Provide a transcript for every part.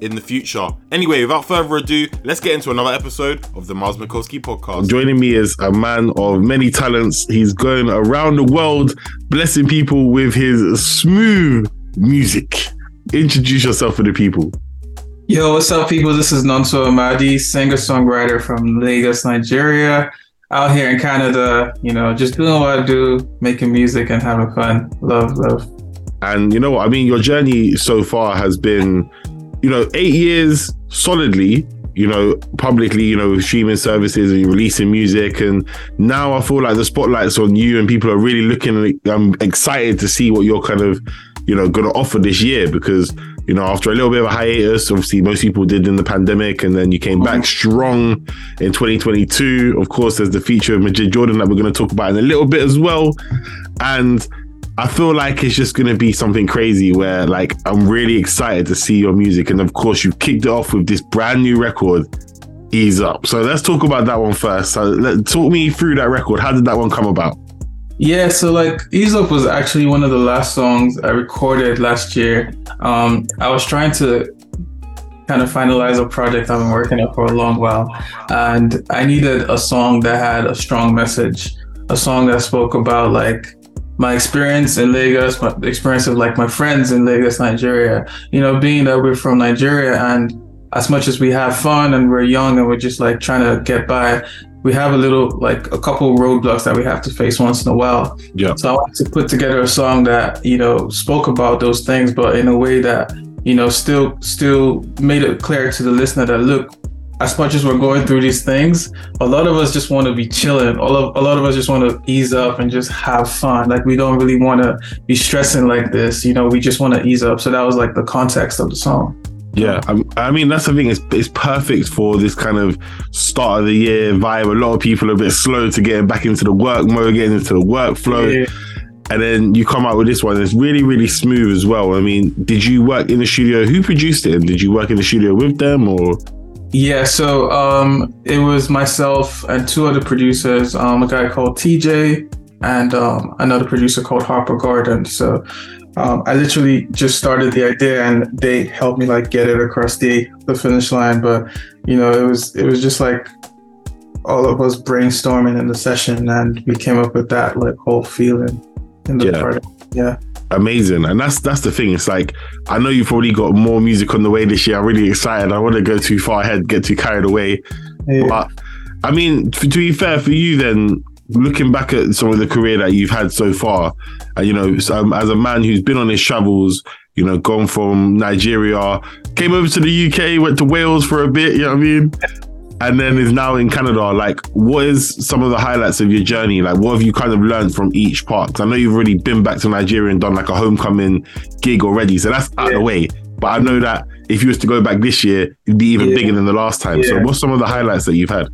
in the future. Anyway, without further ado, let's get into another episode of the Myles Mikulski podcast. Joining me is a man of many talents. He's going around the world blessing people with his smooth music. Introduce yourself to the people. Yo, what's up, people? This is Nonso Amadi, singer songwriter from Lagos, Nigeria. Out here in Canada, you know, just doing what I do, making music and having fun. Love, love. And you know what? I mean, your journey so far has been, you know, eight years solidly you know, publicly, you know, with streaming services and releasing music. And now I feel like the spotlight's on you and people are really looking, I'm um, excited to see what you're kind of, you know, going to offer this year because, you know, after a little bit of a hiatus, obviously most people did in the pandemic and then you came back mm-hmm. strong in 2022. Of course, there's the feature of Majid Jordan that we're going to talk about in a little bit as well. And I feel like it's just to be something crazy where like I'm really excited to see your music. And of course, you've kicked it off with this brand new record, Ease Up. So let's talk about that one first. So let, talk me through that record. How did that one come about? Yeah, so like Ease Up was actually one of the last songs I recorded last year. Um, I was trying to kind of finalize a project I've been working on for a long while. And I needed a song that had a strong message, a song that spoke about like my experience in Lagos, my experience of like my friends in Lagos, Nigeria, you know, being that we're from Nigeria and as much as we have fun and we're young and we're just like trying to get by, we have a little like a couple roadblocks that we have to face once in a while. Yeah. So I wanted to put together a song that, you know, spoke about those things, but in a way that, you know, still still made it clear to the listener that look, as much as we're going through these things, a lot of us just want to be chilling. All of, a lot of us just want to ease up and just have fun. Like we don't really want to be stressing like this. You know, we just want to ease up. So that was like the context of the song. Yeah, I mean that's the thing. It's it's perfect for this kind of start of the year vibe. A lot of people are a bit slow to getting back into the work mode, getting into the workflow. Yeah. And then you come out with this one. It's really, really smooth as well. I mean, did you work in the studio? Who produced it? And did you work in the studio with them or? Yeah, so um, it was myself and two other producers, um, a guy called TJ and um, another producer called Harper Gordon. So um, I literally just started the idea and they helped me like get it across the, the finish line. But you know, it was it was just like all of us brainstorming in the session and we came up with that like whole feeling in the yeah. part. Yeah amazing. And that's that's the thing. It's like I know you've probably got more music on the way this year. I'm really excited. I want to go too far ahead, get too carried away. Yeah. But I mean, to be fair for you, then looking back at some of the career that you've had so far, and you know, um, as a man who's been on his travels, you know, gone from Nigeria, came over to the UK, went to Wales for a bit. You know what I mean? And then is now in Canada. Like, what is some of the highlights of your journey? Like, what have you kind of learned from each part? 'Cause I know you've already been back to Nigeria and done like a homecoming gig already, so that's out of the way. But I know that if you was to go back this year, it'd be even Yeah. bigger than the last time. So, what's some of the highlights that you've had?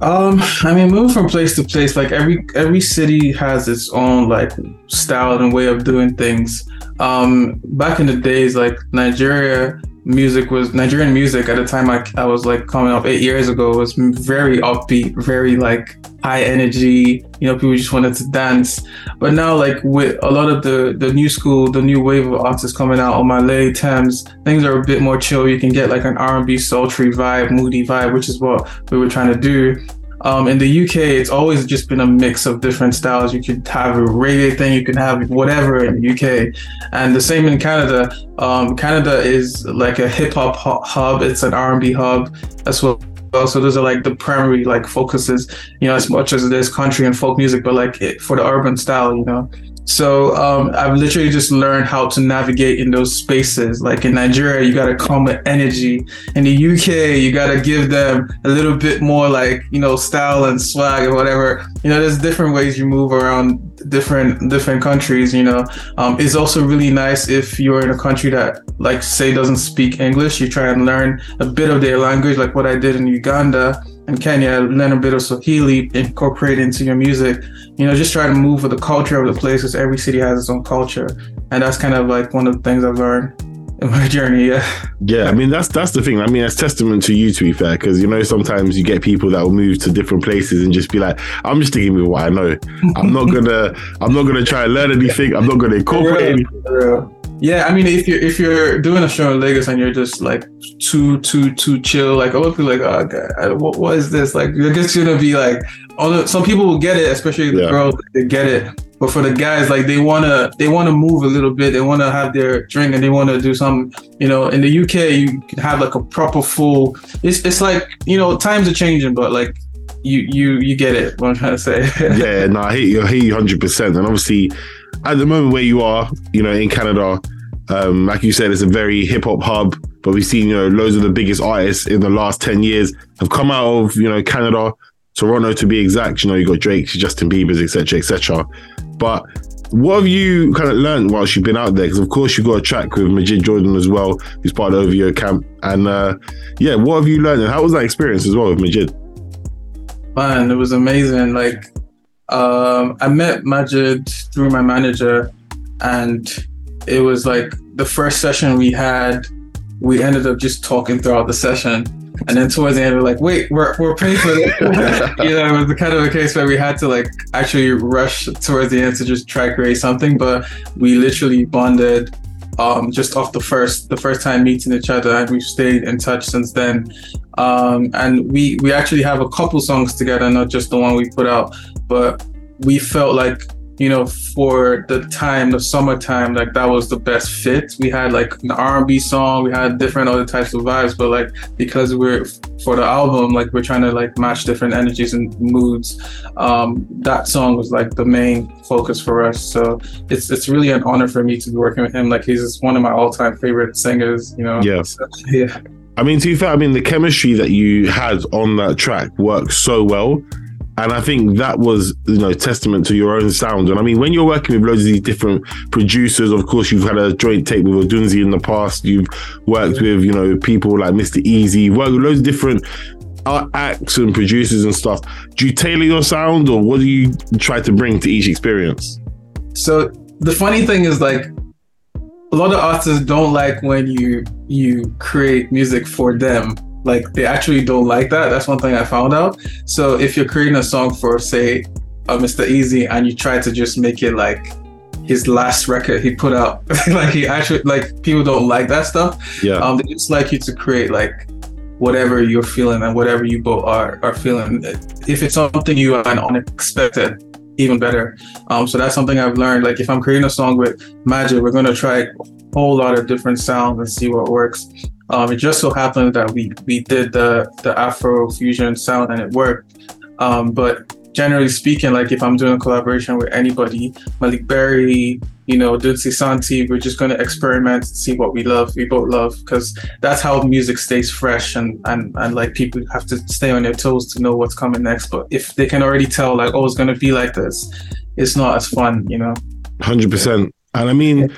Um, I mean, moving from place to place, like every every city has its own like style and way of doing things. Um, back in the days, like Nigeria music was Nigerian music at the time I, I was like coming up eight years ago was very upbeat, very like high energy. You know, people just wanted to dance. But now, like with a lot of the the new school, the new wave of artists coming out on my Malay, Tems, things are a bit more chill. You can get like an R&B sultry vibe, moody vibe, which is what we were trying to do. Um, in the UK, it's always just been a mix of different styles. You could have a reggae thing, you can have whatever in the UK, and the same in Canada. Um, Canada is like a hip hop hub. It's an R&B hub as well. So those are like the primary like focuses, you know, as much as there's country and folk music, but like it, for the urban style, you know. So um, I've literally just learned how to navigate in those spaces. Like in Nigeria, you gotta come with energy. In the UK, you gotta give them a little bit more like you know style and swag and whatever. You know, there's different ways you move around different different countries. You know, um, it's also really nice if you're in a country that like say doesn't speak English. You try and learn a bit of their language, like what I did in Uganda and Kenya. Learn a bit of Swahili, incorporate into your music you know, just try to move with the culture of the place because every city has its own culture. And that's kind of like one of the things I've learned in my journey. Yeah. Yeah, I mean that's that's the thing. I mean, it's testament to you to be fair, because you know sometimes you get people that will move to different places and just be like, "I'm just sticking with what I know. I'm not gonna, I'm not gonna try and learn anything. I'm not gonna incorporate anything." Real. Yeah, I mean, if you're if you're doing a show in Lagos and you're just like too too too chill, like I would be like, oh god, what, what is this? Like, you're just gonna be like, oh, some people will get it, especially the Yeah. girls, they get it. But for the guys, like they wanna they wanna move a little bit, they wanna have their drink and they wanna do some. You know, in the UK, you can have like a proper full. It's it's like you know times are changing, but like you you you get it. What I'm trying to say. yeah, no, I hear you, I hear you hundred percent. And obviously, at the moment where you are, you know, in Canada, um, like you said, it's a very hip hop hub. But we've seen, you know, loads of the biggest artists in the last ten years have come out of, you know, Canada, Toronto to be exact. You know, you got Drake's, Justin Bieber's, etc., etc. But what have you kind of learned whilst you've been out there? Because of course you've got a track with Majid Jordan as well, who's part of OVO camp. And uh, yeah, what have you learned? And how was that experience as well with Majid? Man, it was amazing. Like, um, I met Majid through my manager, and it was like the first session we had. We ended up just talking throughout the session, and then towards the end, we're like, "Wait, we're we're paying for this." you know, it was the kind of a case where we had to like actually rush towards the end to just try create something, but we literally bonded. Um, just off the first the first time meeting each other, and we've stayed in touch since then um, and we we actually have a couple songs together, not just the one we put out. But we felt like you know for the time, the summertime, like that was the best fit. We had like an R&B song, we had different other types of vibes, but like because we're for the album, like we're trying to like match different energies and moods. Um, that song was like the main focus for us. So it's it's really an honor for me to be working with him. Like he's just one of my all time favorite singers. You know. Yeah. So, yeah. I mean, to be fair, I mean the chemistry that you had on that track worked so well, and I think that was you know testament to your own sound. And I mean, when you're working with loads of these different producers, of course, you've had a joint tape with Odunsi in the past. You've worked with you know people like Mr. Eazi, worked with loads of different acts and producers and stuff. Do you tailor your sound, or what do you try to bring to each experience? So the funny thing is like a lot of artists don't like when you you create music for them. Like they actually don't like that. That's one thing I found out. So if you're creating a song for say uh, Mr. Eazi and you try to just make it like his last record he put out, like he actually like people don't like that stuff. Yeah, Um, they just like you to create like whatever you're feeling and whatever you both are are feeling. If it's something you are unexpected, even better. Um, so that's something I've learned. Like if I'm creating a song with Majid, we're gonna try a whole lot of different sounds and see what works. Um, it just so happened that we we did the the Afro fusion sound and it worked. Um, but generally speaking, like if I'm doing a collaboration with anybody, Maleek Berry, you know, Odunsi Santi, we're just going to experiment, see what we love, we both love, because that's how music stays fresh and, and, and like people have to stay on their toes to know what's coming next. But if they can already tell, like, oh, it's going to be like this, it's not as fun, you know? 100%. And I mean,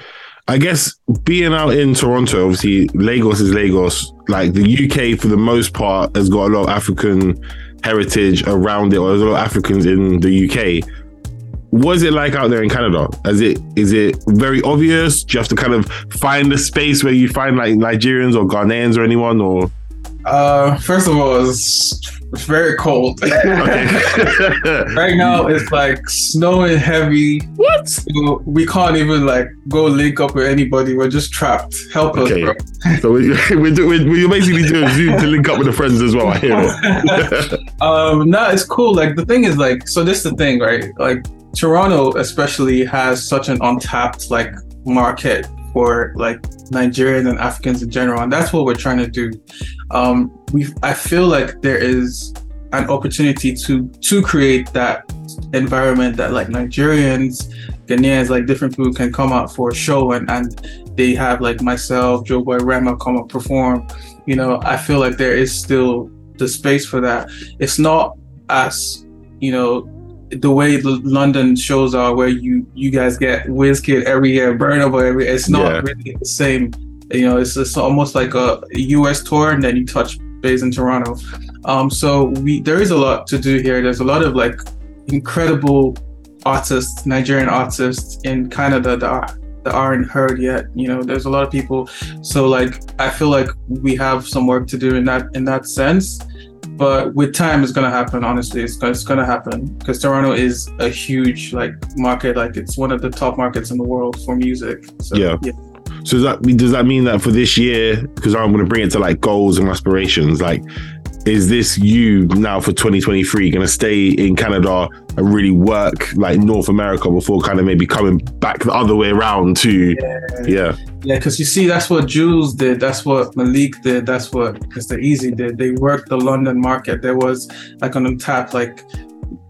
I guess being out in Toronto, obviously, Lagos is Lagos. Like the UK, for the most part, has got a lot of African heritage around it, or there's a lot of Africans in the UK what is it like out there in Canada? Is it is it very obvious? Do you have to kind of find a space where you find like Nigerians or Ghanaians or anyone or? Uh, first of all, it's, it's very cold. right now, it's like snowing heavy. What? So we can't even like go link up with anybody. We're just trapped. Help okay. us, bro. So we, we're, we're, we're basically doing Zoom to link up with the friends as well. I hear it. um, no, it's cool. Like the thing is, like, so this is the thing, right? Like Toronto especially has such an untapped like market for like Nigerians and Africans in general, and that's what we're trying to do. Um, we I feel like there is an opportunity to to create that environment that like Nigerians, Ghanaians, like different people can come out for a show and and they have like myself, Joeboy Rema come up perform. You know, I feel like there is still the space for that. It's not as you know the way the London shows are, where you you guys get Wizkid every year, Burna Boy every, it's not yeah. really the same. You know, it's it's almost like a US tour, and then you touch base in Toronto. Um, so we there is a lot to do here. There's a lot of like incredible artists, Nigerian artists in Canada that are, that aren't heard yet. You know, there's a lot of people. So like, I feel like we have some work to do in that in that sense but with time it's gonna happen honestly. It's, it's gonna happen. Because toronto is a huge like market. Like it's one of the top markets in the world for music. So, yeah. yeah. So does that does that mean that for this year because i'm going to bring it to like goals and aspirations like is this you now for 2023 going to stay in Canada and really work like North America before kind of maybe coming back the other way around to yeah yeah yeah because you see that's what Jules did that's what Maleek did that's what Mr. Eazi did they worked the London market there was like on tap like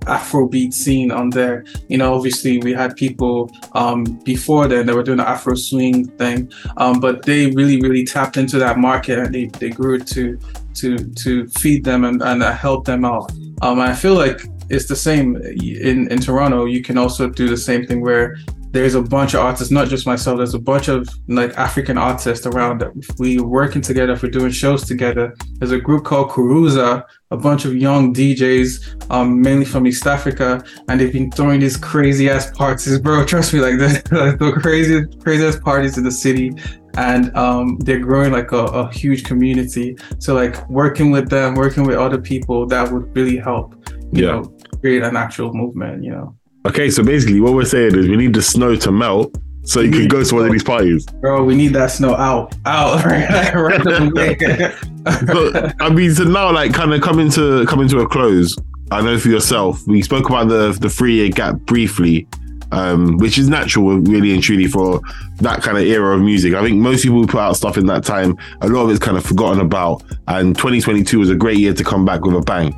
Afrobeat scene on there. You know, obviously we had people um, before then that were doing the Afro swing thing, um, but they really, really tapped into that market and they, they grew to to to feed them and, and help them out. Um, I feel like it's the same in in Toronto. You can also do the same thing where there's a bunch of artists, not just myself. There's a bunch of like African artists around that we working together We're doing shows together. There's a group called Kuruza, a bunch of young DJs, um, mainly from East Africa, and they've been throwing these crazy ass parties, bro. Trust me, like the, like the crazy, craziest parties in the city, and um, they're growing like a, a huge community. So like working with them, working with other people, that would really help. You yeah. know, create an actual movement. You know. Okay, so basically, what we're saying is we need the snow to melt so you can go to one of these parties. Bro, we need that snow out, out right, right but, I mean, so now, like, kind of coming to coming to a close. I know for yourself, we spoke about the the three year gap briefly, um, which is natural, really and truly, for that kind of era of music. I think most people who put out stuff in that time, a lot of it's kind of forgotten about. And 2022 was a great year to come back with a bang.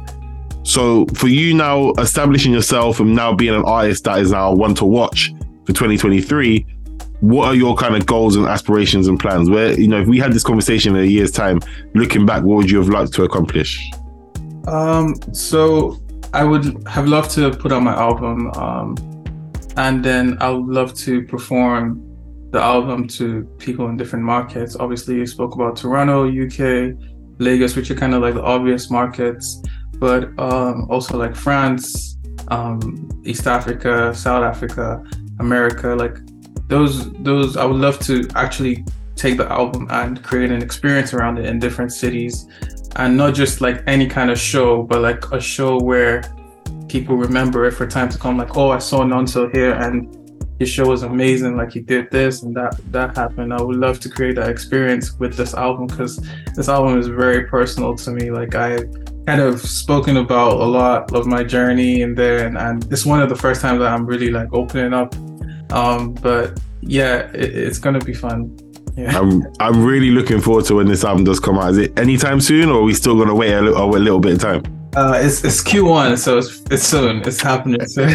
So for you now establishing yourself and now being an artist that is now one to watch for 2023, what are your kind of goals and aspirations and plans? Where, you know, if we had this conversation in a year's time, looking back, what would you have liked to accomplish? Um, so I would have loved to put out my album. Um, and then I would love to perform the album to people in different markets. Obviously, you spoke about Toronto, UK, Lagos, which are kind of like the obvious markets but um, also like France, um, East Africa, South Africa, America. Like those, those I would love to actually take the album and create an experience around it in different cities, and not just like any kind of show, but like a show where people remember it for time to come. Like, oh, I saw Nonso here, and his show was amazing. Like he did this and that that happened. I would love to create that experience with this album because this album is very personal to me. Like I kind of spoken about a lot of my journey in there and, and it's one of the first times that i'm really like opening up um but yeah it, it's gonna be fun yeah. I'm I'm really looking forward to when this album does come out. Is it anytime soon, or are we still gonna wait a a little bit of time? Uh, it's it's Q1, so it's it's soon. It's happening soon.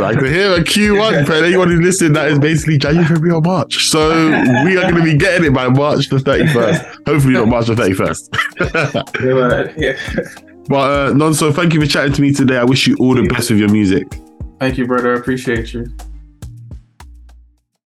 Like to hear a Q1 for anyone who's listening. That is basically January, February, or March. So we are going to be getting it by March the 31st. Hopefully, not March the 31st. yeah. but uh, Nonso, thank you for chatting to me today. I wish you all the best with your music. Thank you, brother. I appreciate you.